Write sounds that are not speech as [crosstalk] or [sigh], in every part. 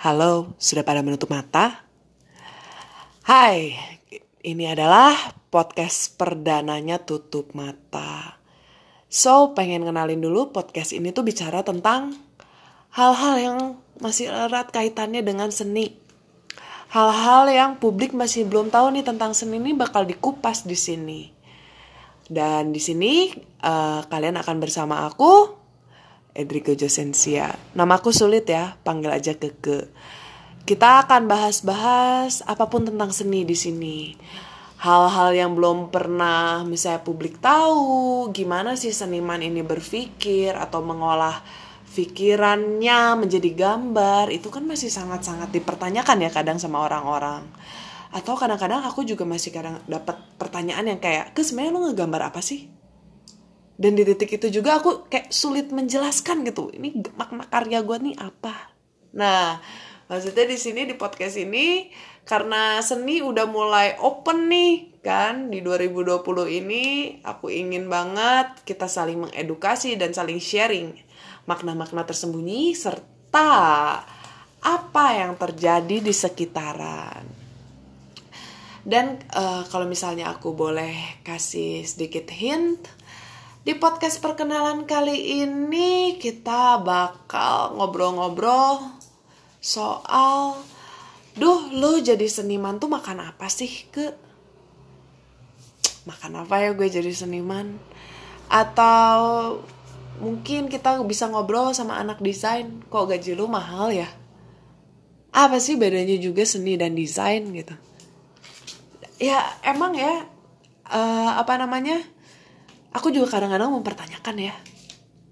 Halo, sudah pada menutup mata? Hai, ini adalah podcast perdananya Tutup Mata. So, pengen kenalin dulu podcast ini tuh bicara tentang hal-hal yang masih erat kaitannya dengan seni. Hal-hal yang publik masih belum tahu nih tentang seni ini bakal dikupas di sini. Dan di sini uh, kalian akan bersama aku, Edrico Josensia. Namaku sulit ya, panggil aja Keke. Kita akan bahas-bahas apa pun tentang seni di sini. Hal-hal yang belum pernah misalnya publik tahu, gimana sih seniman ini berpikir atau mengolah pikirannya menjadi gambar, itu kan masih sangat-sangat dipertanyakan ya kadang sama orang-orang. Atau kadang-kadang aku juga masih kadang dapat pertanyaan yang kayak, "Ke sebenarnya lo ngegambar apa sih?" Dan di titik itu juga aku kayak sulit menjelaskan gitu ini makna karya gue nih apa? Nah maksudnya di sini di podcast ini karena seni udah mulai open nih kan? Di 2020 ini aku ingin banget kita saling mengedukasi dan saling sharing makna-makna tersembunyi serta apa yang terjadi di sekitaran. Dan uh, kalau misalnya aku boleh kasih sedikit hint di podcast perkenalan kali ini kita bakal ngobrol-ngobrol soal Duh, lu jadi seniman tuh makan apa sih ke? Makan apa ya gue jadi seniman? Atau mungkin kita bisa ngobrol sama anak desain, kok gaji lu mahal ya? Apa sih bedanya juga seni dan desain gitu? Ya emang ya, uh, apa namanya? Aku juga kadang-kadang mempertanyakan ya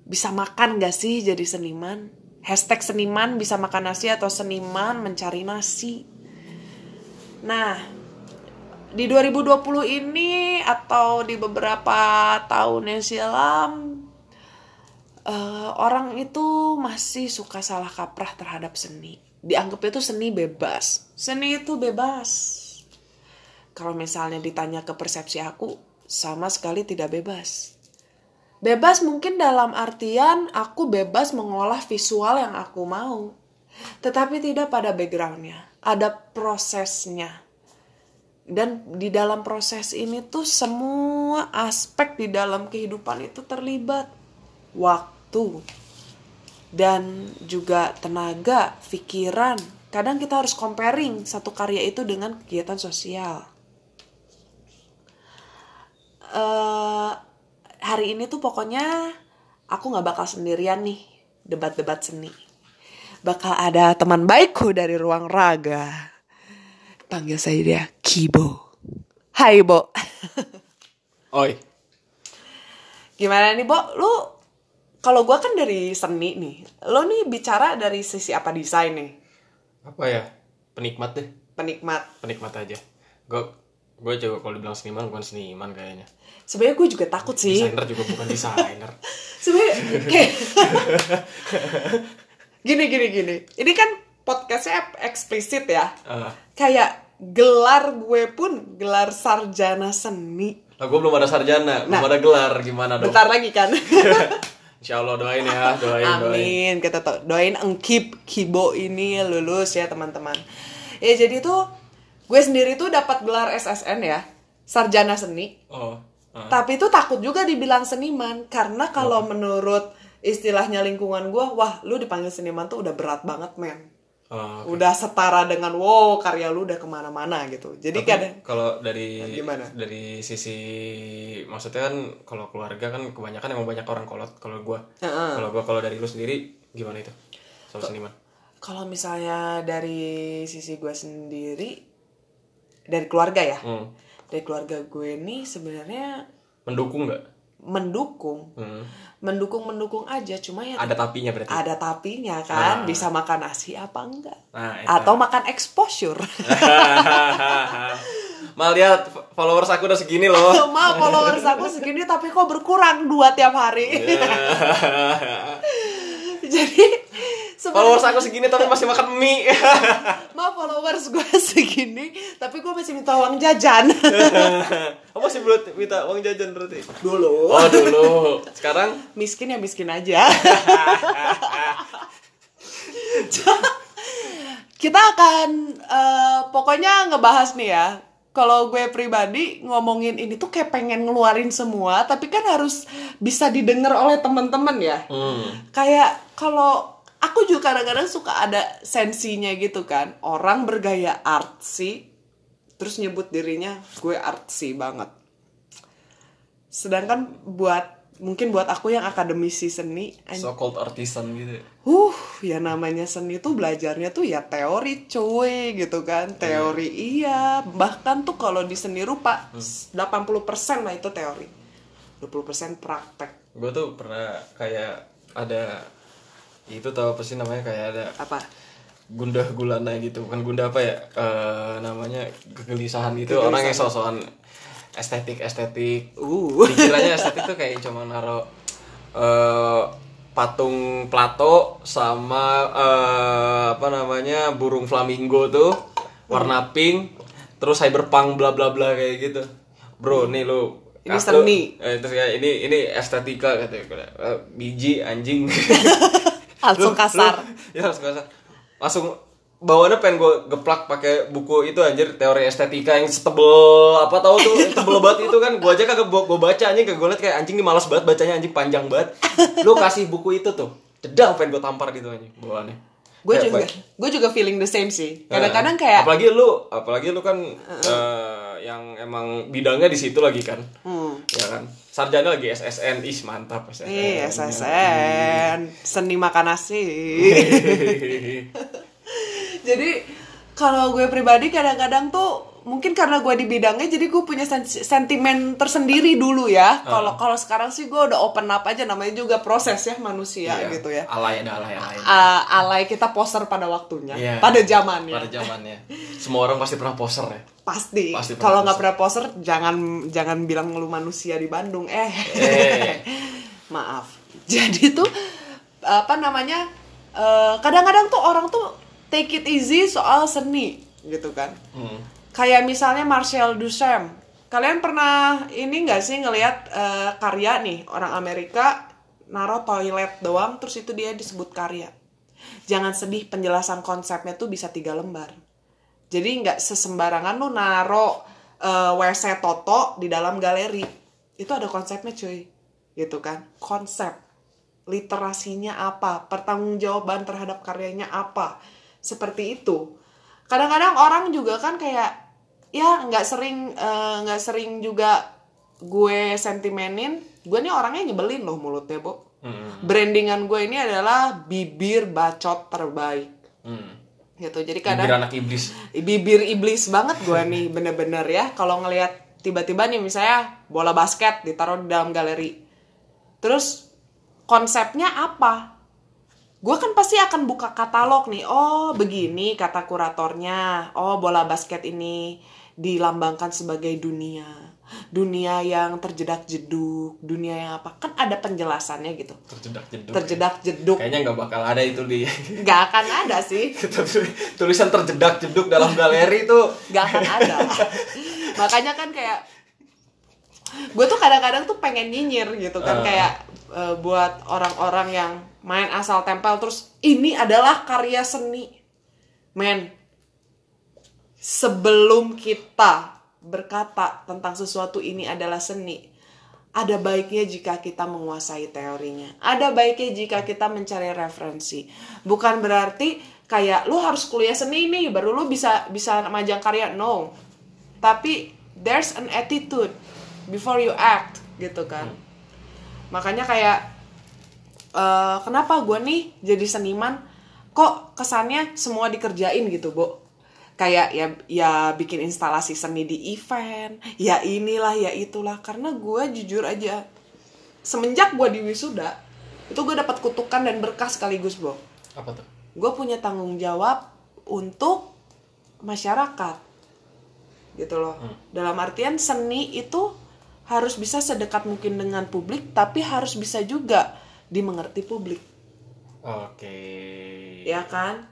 bisa makan gak sih jadi seniman? Hashtag seniman bisa makan nasi atau seniman mencari nasi? Nah di 2020 ini atau di beberapa tahun yang silam uh, orang itu masih suka salah kaprah terhadap seni. Dianggap itu seni bebas. Seni itu bebas. Kalau misalnya ditanya ke persepsi aku sama sekali tidak bebas. Bebas mungkin dalam artian aku bebas mengolah visual yang aku mau. Tetapi tidak pada backgroundnya. Ada prosesnya. Dan di dalam proses ini tuh semua aspek di dalam kehidupan itu terlibat. Waktu. Dan juga tenaga, pikiran. Kadang kita harus comparing satu karya itu dengan kegiatan sosial uh, hari ini tuh pokoknya aku nggak bakal sendirian nih debat-debat seni. Bakal ada teman baikku dari ruang raga. Panggil saya dia Kibo. Hai Bo. [laughs] Oi. Gimana nih Bo? Lu kalau gue kan dari seni nih. Lo nih bicara dari sisi apa desain nih? Apa ya? Penikmat deh. Penikmat. Penikmat aja. Gue gue juga kalau dibilang seniman bukan seniman kayaknya sebenarnya gue juga takut sih desainer juga bukan [laughs] desainer sebenarnya kayak [laughs] gini gini gini ini kan podcastnya eksplisit ya uh. kayak gelar gue pun gelar sarjana seni Nah, gue belum ada sarjana, nah, belum ada gelar, gimana dong? Bentar lagi kan. [laughs] Insya Allah doain ya, doain, Amin, doain. kita doain engkip Kibo ini lulus ya teman-teman. Ya jadi tuh gue sendiri tuh dapat gelar SSN ya sarjana seni oh, uh. tapi itu takut juga dibilang seniman karena kalau oh. menurut istilahnya lingkungan gue wah lu dipanggil seniman tuh udah berat banget men Oh, okay. udah setara dengan wow karya lu udah ke mana-mana gitu jadi kan kalau dari nah, gimana dari sisi maksudnya kan kalau keluarga kan kebanyakan emang banyak orang kolot kalau gue uh -uh. kalau gue kalau dari lu sendiri gimana itu soal seniman kalau misalnya dari sisi gue sendiri dari keluarga ya? Hmm. dari keluarga gue nih sebenarnya mendukung nggak? Mendukung. Hmm. mendukung mendukung aja cuma ya ada tapinya berarti? Ada tapinya kan. Nah. bisa makan nasi apa enggak? Nah, atau makan exposure. [laughs] Mal lihat followers aku udah segini loh. [laughs] Mal followers aku segini tapi kok berkurang dua tiap hari. [laughs] Jadi followers aku segini tapi masih makan mie. [laughs] Maaf followers gue [laughs] segini tapi gue masih minta uang jajan. [laughs] Kamu masih belum minta uang jajan berarti? Dulu. Oh dulu. Sekarang? Miskin ya miskin aja. Kita akan uh, pokoknya ngebahas nih ya. Kalau gue pribadi ngomongin ini tuh kayak pengen ngeluarin semua tapi kan harus bisa didengar oleh teman-teman ya. Hmm. kayak kalau aku juga kadang-kadang suka ada sensinya gitu kan orang bergaya artsy terus nyebut dirinya gue artsy banget sedangkan buat mungkin buat aku yang akademisi seni so called artisan gitu uh ya namanya seni tuh belajarnya tuh ya teori cuy gitu kan iya. teori iya, iya. bahkan tuh kalau di seni rupa hmm. 80% lah itu teori 20% praktek gue tuh pernah kayak ada itu tau apa sih namanya kayak ada apa? gundah gulana gitu. Bukan gundah apa ya uh, namanya kegelisahan gitu. Orang yang sosokan estetik estetik uh. Pikirannya estetik tuh kayak cuma naro uh, patung Plato sama uh, apa namanya burung flamingo tuh warna hmm. pink terus cyberpunk bla bla bla kayak gitu. Bro nih lu ini seni eh, terus ya ini ini estetika katanya. Biji anjing [laughs] langsung kasar. ya langsung kasar. Langsung bawaannya pengen gue geplak pakai buku itu anjir teori estetika yang setebel apa tau tuh [laughs] tebel banget itu kan. Gue aja kagak gue baca anjing kagak gue liat kayak anjing ini malas banget bacanya anjing panjang banget. Lu kasih buku itu tuh cedang pengen gue tampar gitu anjing bawaannya. Gue juga gue juga feeling the same sih. Kadang-kadang kayak apalagi lu apalagi lu kan uh -uh. Uh, yang emang bidangnya di situ lagi kan. Hmm. ya kan sarjana lagi SSN is mantap SSN iya SSN seni makan nasi. [laughs] [laughs] Jadi kalau gue pribadi kadang-kadang tuh mungkin karena gue di bidangnya jadi gue punya sentimen tersendiri dulu ya. Kalau uh. kalau sekarang sih gue udah open up aja namanya juga proses ya manusia iya. gitu ya. Alay ada alay alay. Uh, alay kita poser pada waktunya yeah. pada zamannya. Pada zamannya. Semua orang pasti pernah poser ya. Pasti, pasti kalau nggak pernah poser jangan jangan bilang lu manusia di Bandung eh, eh. [laughs] maaf. Jadi tuh apa namanya eh, kadang-kadang uh, tuh orang tuh take it easy soal seni gitu kan. Hmm. Kayak misalnya Marcel Duchamp. Kalian pernah ini nggak sih ngelihat uh, karya nih orang Amerika naro toilet doang terus itu dia disebut karya? Jangan sedih penjelasan konsepnya tuh bisa tiga lembar. Jadi nggak sesembarangan lu naro uh, eh, WC Toto di dalam galeri. Itu ada konsepnya cuy. Gitu kan? Konsep. Literasinya apa? Pertanggungjawaban terhadap karyanya apa? Seperti itu. Kadang-kadang orang juga kan kayak ya nggak sering eh, nggak uh, sering juga gue sentimenin. Gue nih orangnya nyebelin loh mulutnya bu hmm. brandingan gue ini adalah bibir bacot terbaik. Hmm. gitu. Jadi kadang bibir anak iblis. [laughs] Bibir iblis banget gue nih bener-bener ya. Kalau ngelihat tiba-tiba nih misalnya bola basket ditaruh di dalam galeri. Terus konsepnya apa? Gue kan pasti akan buka katalog nih. Oh begini kata kuratornya. Oh bola basket ini dilambangkan sebagai dunia. Dunia yang terjedak jeduk dunia yang apa. Kan ada penjelasannya gitu. Terjedak jeduk terjedak ya. jeduk. Kayaknya nggak bakal ada itu di nggak akan ada sih. [laughs] Tulisan terjedak jeduk dalam galeri itu. Nggak akan ada. Makanya kan kayak gue tuh kadang-kadang tuh pengen nyinyir gitu kan. Uh. kayak uh, buat orang-orang yang main asal tempel terus ini adalah karya seni. Men sebelum kita berkata tentang sesuatu ini adalah seni ada baiknya jika kita menguasai teorinya. Ada baiknya jika kita mencari referensi. Bukan berarti kayak lu harus kuliah seni nih baru lu bisa bisa majang karya. No. Tapi there's an attitude before you act gitu kan. Makanya kayak uh, kenapa gue nih jadi seniman? Kok kesannya semua dikerjain gitu bu kayak ya ya bikin instalasi seni di event ya inilah ya itulah karena gue jujur aja semenjak gue di wisuda itu gue dapat kutukan dan berkah sekaligus bu apa tuh gue punya tanggung jawab untuk masyarakat gitu loh hmm. dalam artian seni itu harus bisa sedekat mungkin dengan publik tapi harus bisa juga dimengerti publik. Oke. Ya kan?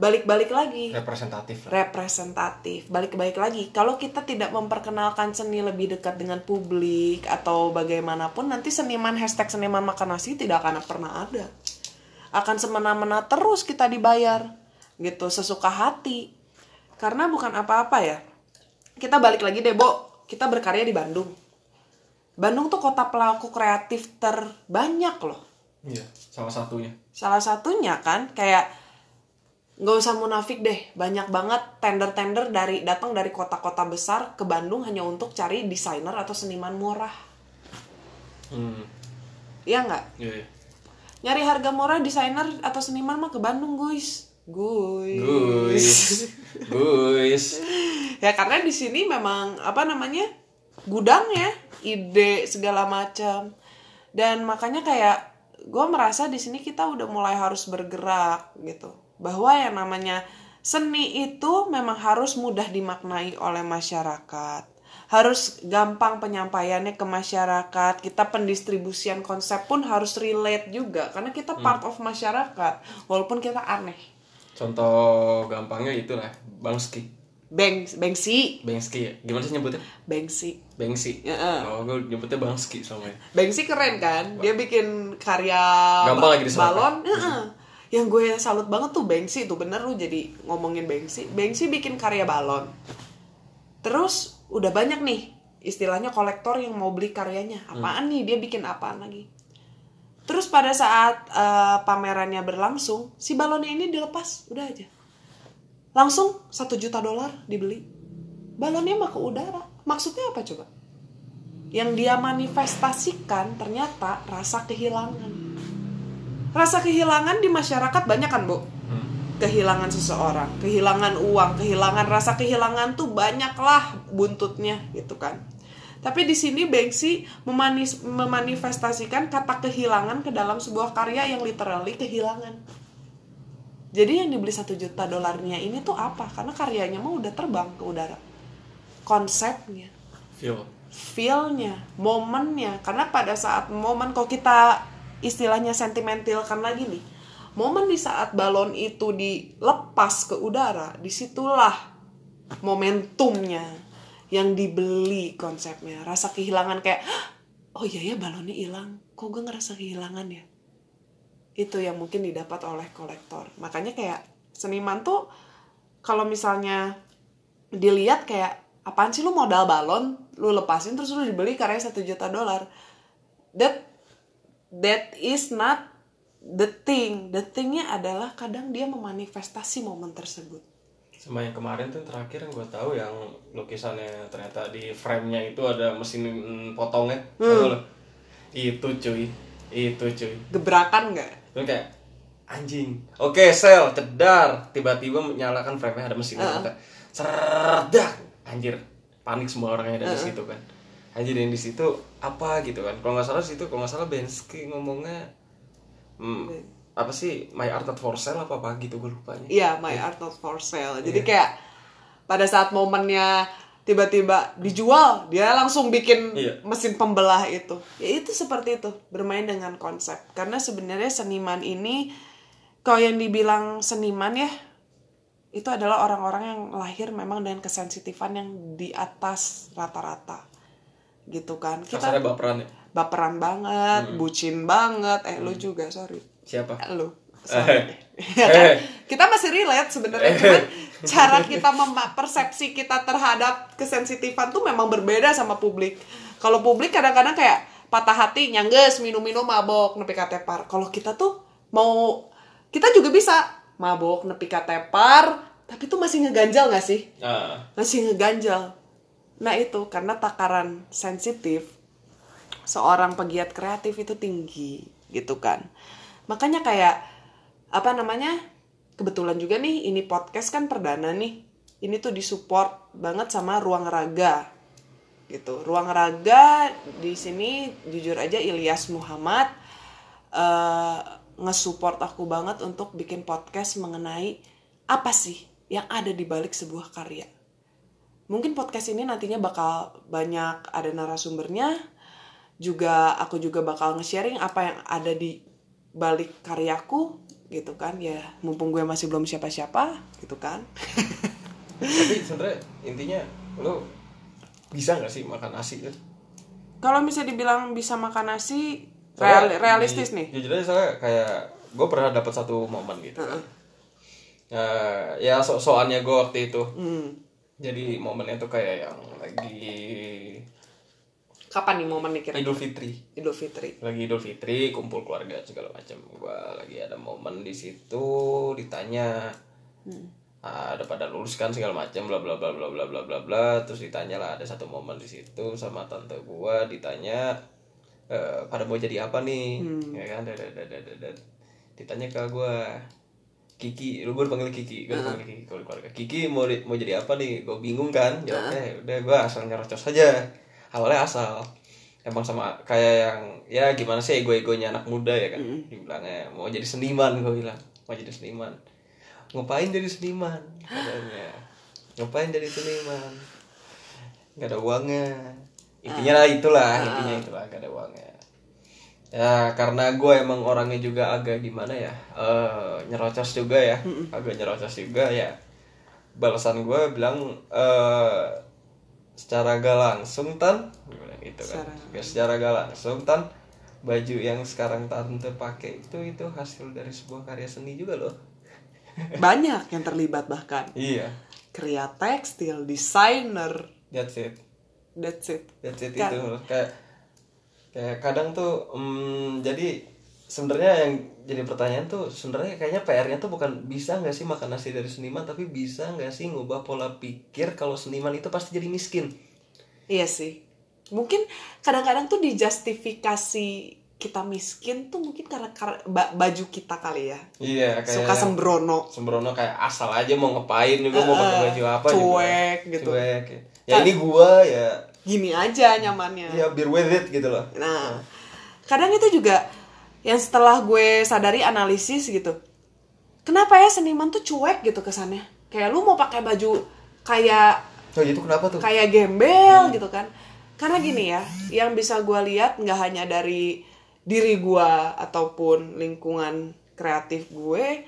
Balik-balik lagi. Representatif. Representatif. Balik-balik lagi. Kalau kita tidak memperkenalkan seni lebih dekat dengan publik atau bagaimanapun, nanti seniman hashtag seniman makan nasi tidak akan pernah ada. Akan semena-mena terus kita dibayar gitu sesuka hati karena bukan apa-apa ya kita balik lagi deh Bo kita berkarya di Bandung Bandung tuh kota pelaku kreatif terbanyak loh Iya, salah satunya. salah satunya kan kayak nggak usah munafik deh banyak banget tender-tender dari datang dari kota-kota besar ke Bandung hanya untuk cari desainer atau seniman murah Hmm. Iya nggak Iya, iya. nyari harga murah desainer atau seniman mah ke Bandung guys guys Guys. Guys. [laughs] ya karena di sini memang apa namanya gudangnya ide segala macam dan makanya kayak gue merasa di sini kita udah mulai harus bergerak gitu bahwa yang namanya seni itu memang harus mudah dimaknai oleh masyarakat harus gampang penyampaiannya ke masyarakat kita pendistribusian konsep pun harus relate juga karena kita part of masyarakat walaupun kita aneh Contoh gampangnya itulah Bangski. Beng, Bengsi, Bangski ya. Gimana sih nyebutnya? Bengsi. Bangsi. Ya, eh. Oh, gue nyebutnya Bangski selama ini. Banksy keren kan dia bikin karya Gampang lagi balon Heeh. Yang gue salut banget tuh Banksy tuh bener lu jadi ngomongin Banksy. Banksy bikin karya balon. Terus udah banyak nih istilahnya kolektor yang mau beli karyanya. Apaan nih dia bikin apaan lagi? Terus pada saat eh, pamerannya berlangsung si balonnya ini dilepas udah aja. Langsung satu juta dolar dibeli. Balonnya mah ke udara. Maksudnya apa coba? Yang dia manifestasikan ternyata rasa kehilangan. Rasa kehilangan di masyarakat banyak kan, Bu? Kehilangan seseorang, kehilangan uang, kehilangan rasa kehilangan tuh banyak lah buntutnya gitu kan. Tapi di sini Banksy memanis- memanifestasikan kata kehilangan ke dalam sebuah karya yang literally kehilangan. Jadi yang dibeli satu juta dolarnya ini tuh apa? Karena karyanya mah udah terbang ke udara. Konsepnya Feel. feel-nya, momennya. Karena pada saat momen kalau kita istilahnya sentimental kan lagi nih. Momen di saat balon itu dilepas ke udara, di situlah momentumnya yang dibeli konsepnya. Rasa kehilangan kayak, "Hah, oh iya ya balonnya hilang. Kok gue ngerasa kehilangan ya? Itu yang mungkin didapat oleh kolektor. Makanya kayak seniman tuh kalau misalnya dilihat kayak apaan sih lu modal balon lu lepasin terus lu dibeli karya satu juta dolar that that is not the thing the thingnya adalah kadang dia memanifestasi momen tersebut Sama yang kemarin tuh terakhir yang gue tahu yang lukisannya ternyata di frame-nya itu ada mesin potongnya. Lo? Itu cuy. Itu cuy. gebrakan nggak kayak anjing. Oke, sel, cedar. Tiba-tiba menyalakan frame-nya ada mesinnya. Uh. Serdak. Anjir. Panik semua orang yang ada di situ kan. Anjir yang di situ apa gitu kan. Kalau nggak salah situ kalau nggak salah Bensky ngomongnya hmm, apa sih? My Art Not For Sale apa apa gitu gue lupanya. iya my art not for sale. Jadi kayak pada saat momennya tiba-tiba dijual dia langsung bikin Iya. mesin pembelah itu. Ya itu seperti itu bermain dengan konsep. Karena sebenarnya seniman ini kalau yang dibilang seniman ya itu adalah orang-orang yang lahir memang dengan kesensitifan yang di atas rata-rata gitu kan. Kita Kasarnya baperan ya. baperan banget bucin banget. Eh lu juga sorry. Siapa? lu. [laughs] Sorry. [laughs] Ya kan? kita masih relate sebenarnya cuman cara kita persepsi kita terhadap kesensitifan tuh memang berbeda sama publik. Kalau publik kadang-kadang kayak patah hati nyangges minum-minum mabok nepi katepar kalau kita tuh mau kita juga bisa mabok nepi katepar tapi tuh masih ngeganjal gak sih? Ah, masih ngeganjal. Nah itu karena takaran sensitif seorang pegiat kreatif itu tinggi gitu kan. Makanya kayak apa namanya? Kebetulan juga nih ini podcast kan perdana nih. Ini tuh disupport banget sama Ruang Raga. Gitu. Ruang Raga di sini jujur aja Ilyas Muhammad eh nge-support aku banget untuk bikin podcast mengenai apa sih yang ada di balik sebuah karya mungkin podcast ini nantinya bakal banyak ada narasumbernya juga aku juga bakal nge-sharing apa yang ada di balik karyaku gitu kan ya mumpung gue masih belum siapa-siapa gitu kan tapi sebenarnya intinya lo bisa nggak sih makan nasi kan? kalau misalnya dibilang bisa makan nasi Soalnya real- realistis di- nih Jujur aja soalnya kayak gue pernah dapat satu momen gitu. Heeh. Nah, ya sok-sokannya gue waktu itu. Hmm. Jadi momennya tuh kayak yang lagi Kapan nih momen nih kira Idul Fitri. Idul Fitri. Lagi Idul Fitri, kumpul keluarga segala macam. Gua lagi ada momen di situ ditanya ah, ada pada lulus kan segala macam bla bla bla bla bla bla bla bla terus ditanya lah ada satu momen di situ sama tante gua ditanya eh, pada mau jadi apa nih ya kan dan, dan, dan. ditanya ke gua Kiki, lu gue panggil Kiki, gue panggil Kiki kalau keluarga. Kiki mau di- mau jadi apa nih? Gue bingung kan, jawabnya "Ya udah gue asal nyerocos aja. Awalnya asal, emang sama kayak yang ya gimana sih ego-egonya anak muda ya kan, dibilangnya mau jadi seniman gue bilang, mau jadi seniman. Ngapain jadi seniman? Katanya, ngapain jadi seniman? Gak ada uangnya. Intinya lah itulah, intinya itulah gak ada uangnya. Ya karena gue emang orangnya juga agak gimana ya eh Nyerocos juga ya Agak nyerocos juga ya. Balasan gue bilang eh Secara gak langsung tan. Gitu kan. Secara- Gak secara gak langsung tan. Baju yang sekarang tante pakai itu itu hasil dari sebuah karya seni juga loh. [laughs] Banyak yang terlibat bahkan. Iya. Kria tekstil, desainer, That's it. That's it. That's it Kan- itu. Kayak kayak kadang tuh mm, jadi sebenarnya yang jadi pertanyaan tuh sebenarnya kayaknya PR-nya tuh bukan bisa nggak sih makan nasi dari seniman tapi bisa nggak sih ngubah pola pikir kalau seniman itu pasti jadi miskin Iya sih. Mungkin kadang-kadang tuh dijustifikasi kita miskin tuh mungkin karena, karena ba- baju kita kali ya. iya kayak Suka sembrono. sembrono kayak asal aja mau ngapain juga mau pakai baju apa cuek juga. gitu. cuek ya. ya ini gua ya Gini aja nyamannya. ya beer with it gitu loh Nah, kadang itu juga yang setelah gue sadari analisis gitu. Kenapa ya seniman tuh cuek gitu kesannya? Kayak lu mau pakai baju kayak oh itu kenapa tuh kayak gembel gitu kan? Karena gini ya, yang bisa gue lihat nggak hanya dari diri gue ataupun lingkungan kreatif gue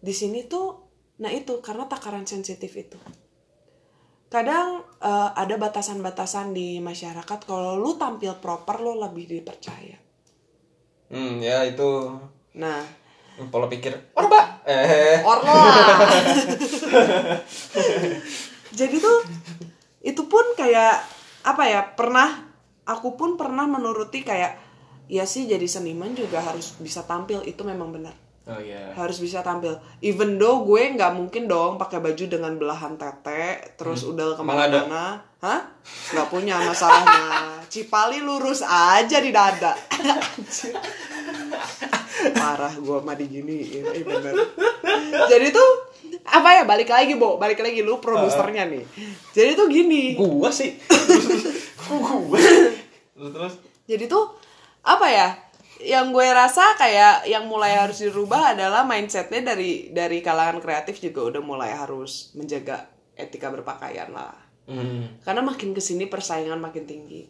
di sini tuh, nah itu karena takaran sensitif itu. Kadang eh, ada batasan-batasan di masyarakat kalau lu tampil proper lo lebih dipercaya. hmm ya itu Nah, pola pikir orba eh Orla. [laughs] Jadi tuh itu pun kayak apa ya? Pernah aku pun pernah menuruti kayak ya sih jadi seniman juga harus bisa tampil itu memang benar. Oh iya Harus bisa tampil. Even though gue nggak mungkin dong pakai baju dengan belahan tete terus udah Emang ada? ke mana-mana. Hah? Nggak punya masalahnya. [laughs] Cipali lurus aja di dada. [laughs] Parah gue mah diginiin. Eh bener. Jadi tuh apa ya balik lagi Bo, balik lagi lu produsernya nih. Jadi tuh gini. gua sih [laughs] gua terus Jadi tuh apa ya? Yang gue rasa kayak yang mulai harus dirubah adalah mindsetnya dari dari kalangan kreatif juga udah mulai harus menjaga etika berpakaian lah. hmm. Karena makin ke sini persaingan makin tinggi.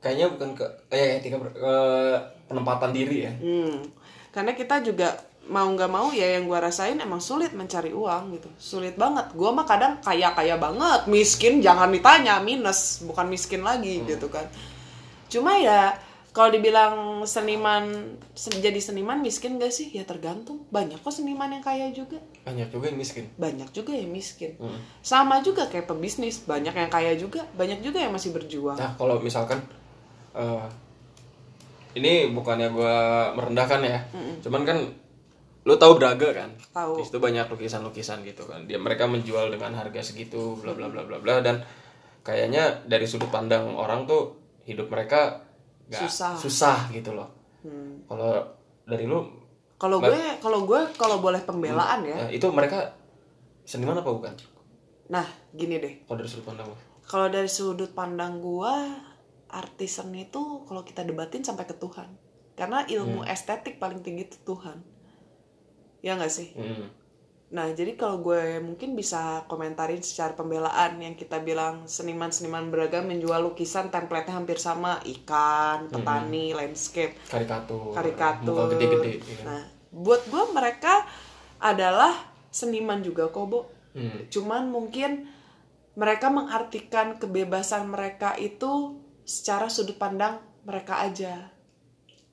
kayaknya bukan ke eh etika ber- eh, penempatan diri ya Hmm. Karena kita juga mau nggak mau ya yang gue rasain emang sulit mencari uang gitu. Sulit banget. Gue mah kadang kaya kaya banget, miskin jangan ditanya minus, bukan miskin lagi gitu kan. Cuma ya kalau dibilang seniman sen- jadi seniman miskin gak sih? Ya tergantung. Banyak kok seniman yang kaya juga. banyak juga yang miskin Banyak juga yang miskin. Hmm. Sama juga kayak pebisnis, banyak yang kaya juga, banyak juga yang masih berjuang. nah kalau misalkan eh, ini bukannya gua merendahkan ya cuman kan lu tahu Braga kan Tahu. di situ banyak lukisan-lukisan gitu kan dia mereka menjual dengan harga segitu bla bla bla bla bla dan kayaknya dari sudut pandang orang tuh hidup mereka nggak Susah. susah gitu loh Hmm. kalau dari lu Kalau gue, kalau gue kalau boleh pembelaan ya. eh, itu mereka seniman apa bukan Nah, gini deh. kalau dari sudut pandang lu Kalau dari sudut pandang gua, artis seni itu kalau kita debatin sampai ke Tuhan. Karena ilmu estetik paling tinggi itu Tuhan. Ya nggak sih? Hmm. Nah, jadi kalau gue mungkin bisa komentarin secara pembelaan yang kita bilang seniman-seniman beragam menjual lukisan template-nya hampir sama, ikan, petani, landscape, karikatur karikatur. gede-gede iya. Nah, buat gue mereka adalah seniman juga kok, Bo. Hmm. Cuman mungkin mereka mengartikan kebebasan mereka itu secara sudut pandang mereka aja.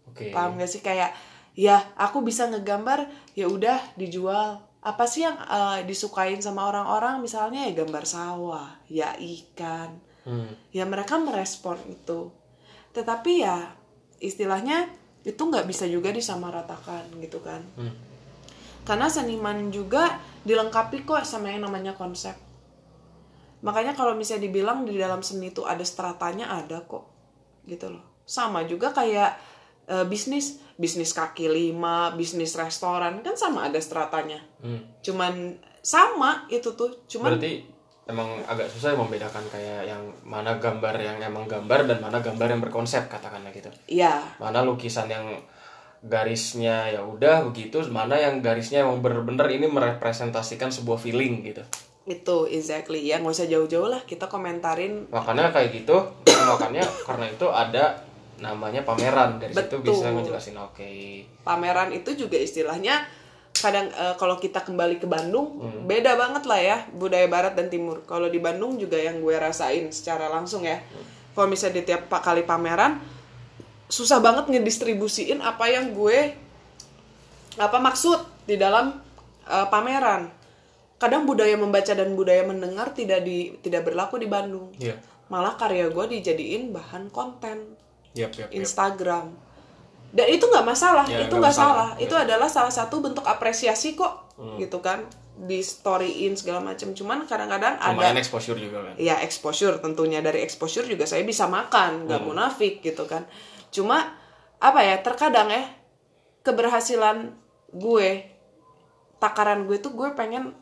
oke Paham gak sih kayak ya aku bisa ngegambar ya udah dijual. Apa sih yang eh, disukain sama orang-orang? Misalnya ya gambar sawah ya ikan. Hmm. ya mereka merespon itu. Tetapi ya istilahnya itu nggak bisa juga disamaratakan gitu kan. Hmm. karena seniman juga dilengkapi kok sama yang namanya konsep. Makanya kalau misalnya dibilang di dalam seni itu ada stratanya ada kok. Gitu loh. Sama juga kayak eh, bisnis bisnis kaki lima bisnis restoran kan sama ada stratanya Hmm. cuman sama itu tuh cuman Berarti emang agak susah membedakan kayak yang mana gambar yang emang gambar dan mana gambar yang berkonsep katakanlah gitu. ya Mana lukisan yang garisnya ya udah begitu, mana yang garisnya emang bener-bener ini merepresentasikan sebuah feeling gitu. itu exactly ya nggak usah jauh-jauh lah kita komentarin Makanya kayak gitu, makanya karena itu ada namanya pameran. Dari situ Betul. bisa ngejelasin oke. pameran itu juga istilahnya kadang eh, kalau kita kembali ke Bandung beda banget lah ya budaya Barat dan Timur. Kalau di Bandung juga yang gue rasain secara langsung ya kalau misalnya di tiap kali pameran susah banget ngedistribusiin apa yang gue apa maksud di dalam eh, pameran. Kadang budaya membaca dan budaya mendengar tidak di tidak berlaku di Bandung. Iya. malah karya gue dijadiin bahan konten Yap, yap. Instagram. Dan itu nggak masalah, Ya, itu nggak salah. masalah. Itu adalah salah satu bentuk apresiasi kok, Hmm. gitu kan, di storyin segala macam. Cuman kadang-kadang ada, exposure juga kan. ya exposure tentunya dari exposure juga saya bisa makan, nggak Hmm. munafik gitu kan. Cuma apa ya, terkadang ya keberhasilan gue, takaran gue tuh gue pengen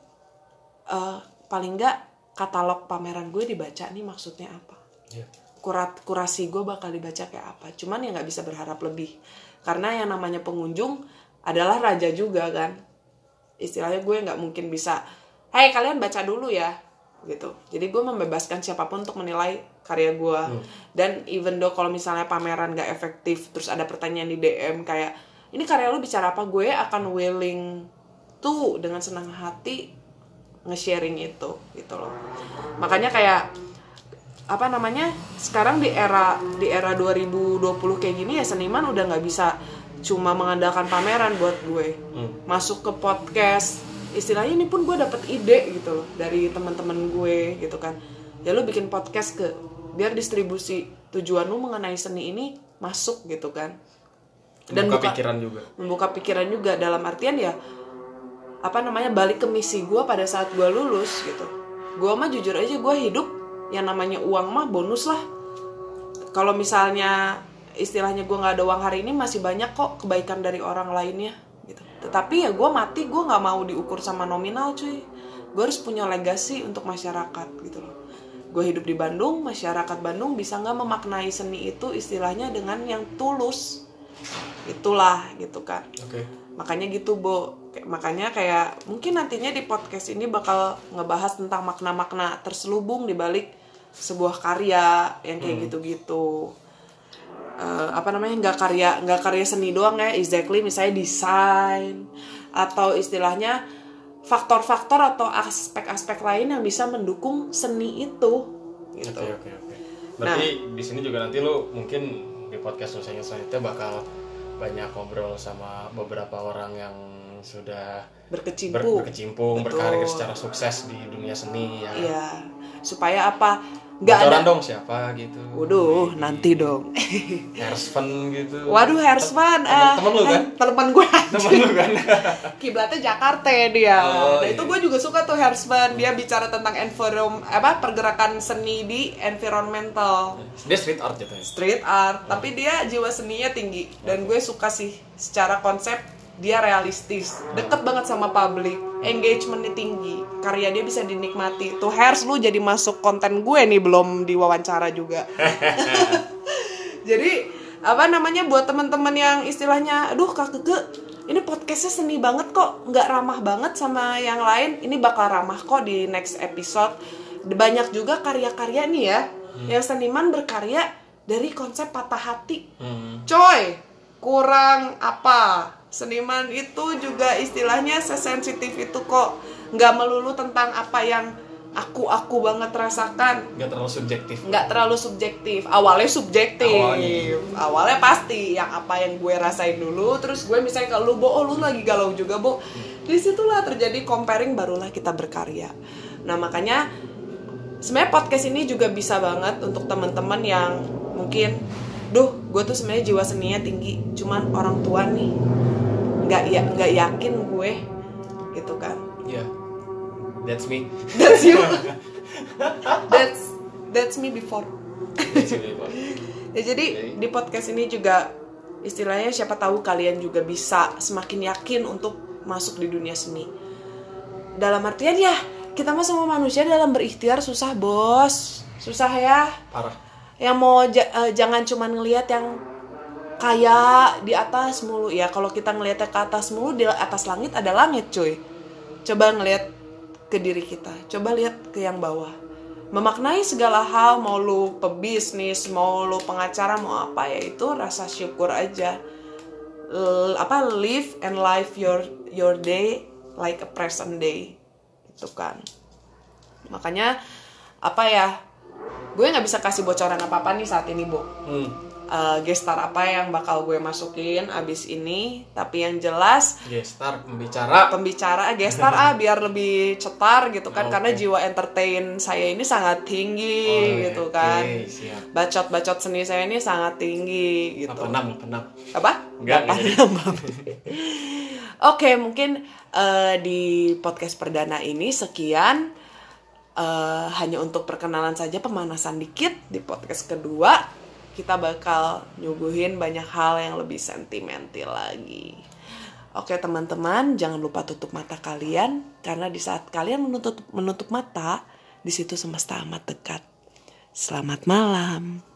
eh, paling nggak katalog pameran gue dibaca nih maksudnya apa Iya. Kurat kurasi gue bakal dibaca kayak apa. Cuman ya nggak bisa berharap lebih. Karena yang namanya pengunjung adalah raja juga kan? Istilahnya gue nggak mungkin bisa Hai kalian baca dulu ya gitu. Jadi gue membebaskan siapa pun untuk menilai karya gue dan even though kalau misalnya pameran nggak efektif terus ada pertanyaan di DM kayak ini karya lu bicara apa? Gue akan willing tuh dengan senang hati nge-sharing itu gitu loh. Makanya kayak apa namanya sekarang di era di era 2020 kayak gini ya seniman udah nggak bisa cuma mengandalkan pameran buat gue. Masuk ke podcast istilahnya ini pun gue dapet ide gitu loh dari teman-teman gue gitu kan. Ya lu bikin podcast ke biar distribusi tujuan lu mengenai seni ini masuk gitu kan. Dan Buka buka- pikiran juga. membuka pikiran juga dalam artian ya apa namanya balik ke misi gue pada saat gue lulus gitu. Gue mah jujur aja gue hidup yang namanya uang mah bonus lah. Kalau misalnya istilahnya gue nggak ada uang hari ini masih banyak kok kebaikan dari orang lainnya gitu. Tetapi ya gue mati gue nggak mau diukur sama nominal cuy. Gue harus punya legasi untuk masyarakat gitu loh. Gue hidup di Bandung masyarakat Bandung bisa nggak memaknai seni itu istilahnya dengan yang tulus? Itulah gitu kan Oke. makanya gitu Bo. Makanya kayak mungkin nantinya di podcast ini bakal ngebahas tentang makna-makna terselubung di balik sebuah karya yang kayak gitu-gitu Eh, apa namanya nggak karya nggak karya seni doang ya exactly misalnya desain atau istilahnya faktor-faktor atau aspek-aspek lain yang bisa mendukung seni itu gitu Oke oke oke. Berarti di sini juga nanti lu mungkin di podcast lu selanjutnya bakal banyak ngobrol sama beberapa orang yang sudah ber- berkecimpung berkecimpung, Betul. berkarir secara sukses di dunia seni ya. Iya, supaya apa? Nggak ada. dong siapa gitu. Waduh, nanti dong. Hersven gitu. Waduh, Hersman, Temen- [laughs] temen lu kan? Temen gue Temen lu kan. Kiblatnya Jakarta dia. Oh, nah, itu iya. gue juga suka tuh Hersman. Dia bicara tentang envirom apa pergerakan seni di environmental Dia street art jatuhnya. street art, tapi dia jiwa seninya tinggi dan gue suka sih secara konsep dia realistis, deket banget sama publik, engagementnya tinggi, karya dia bisa dinikmati. Tuh Hers lu jadi masuk konten gue nih belum diwawancara juga. [laughs] jadi apa namanya buat teman-teman yang istilahnya, aduh kak Keke, ini podcastnya seni banget kok, nggak ramah banget sama yang lain. Ini bakal ramah kok di next episode. Banyak juga karya-karya nih ya, yang seniman berkarya dari konsep patah hati. Hmm. Coy, kurang apa? Seniman itu juga istilahnya sesensitif itu kok. Nggak melulu tentang apa yang aku-aku banget rasakan. Gak terlalu subjektif. Nggak terlalu subjektif. Awalnya subjektif. Awalnya. Awalnya pasti yang apa yang gue rasain dulu. Terus gue misalnya kalau lu, Bo, oh lu lagi galau juga, Bo. di situlah terjadi comparing barulah kita berkarya nah makanya sebenarnya podcast ini juga bisa banget untuk teman-teman yang mungkin duh gue tuh sebenarnya jiwa seninya tinggi cuman orang tua nih nggak ya nggak yakin gue gitu kan. Ya yeah. that's me. That's you. [laughs] That's that's me before. That's me before. [laughs] Ya jadi okay. di podcast ini juga istilahnya siapa tahu kalian juga bisa semakin yakin untuk masuk di dunia seni. Dalam artian ya kita mah semua manusia dalam berikhtiar susah bos. Susah ya. Parah yang mau uh, jangan cuma ngelihat yang kayak di atas mulu. Ya kalau kita ngelihatnya ke atas mulu di atas langit ada langit cuy. Coba ngelihat ke diri kita. Coba lihat ke yang bawah. Memaknai segala hal mau lu pebisnis mau lu pengacara mau apa ya itu rasa syukur aja. L apa live and live your your day like a present day. Itu kan. Makanya apa ya gue nggak bisa kasih bocoran apa apa nih saat ini bu. Hmm. uh, gestar apa yang bakal gue masukin abis ini tapi yang jelas gestar pembicara. Pembicara gestar ah [laughs] biar lebih cetar gitu kan okay. karena jiwa entertain saya ini sangat tinggi oh, gitu okay. kan. bacot bacot seni saya ini sangat tinggi gitu. Enam apa? Enam apa enggak. Oke, mungkin uh, di podcast perdana ini sekian uh, hanya untuk perkenalan saja pemanasan dikit di podcast kedua kita bakal nyuguhin banyak hal yang lebih sentimental lagi. Oke teman-teman, jangan lupa tutup mata kalian karena di saat kalian menutup menutup mata, di situ semesta amat dekat. Selamat malam.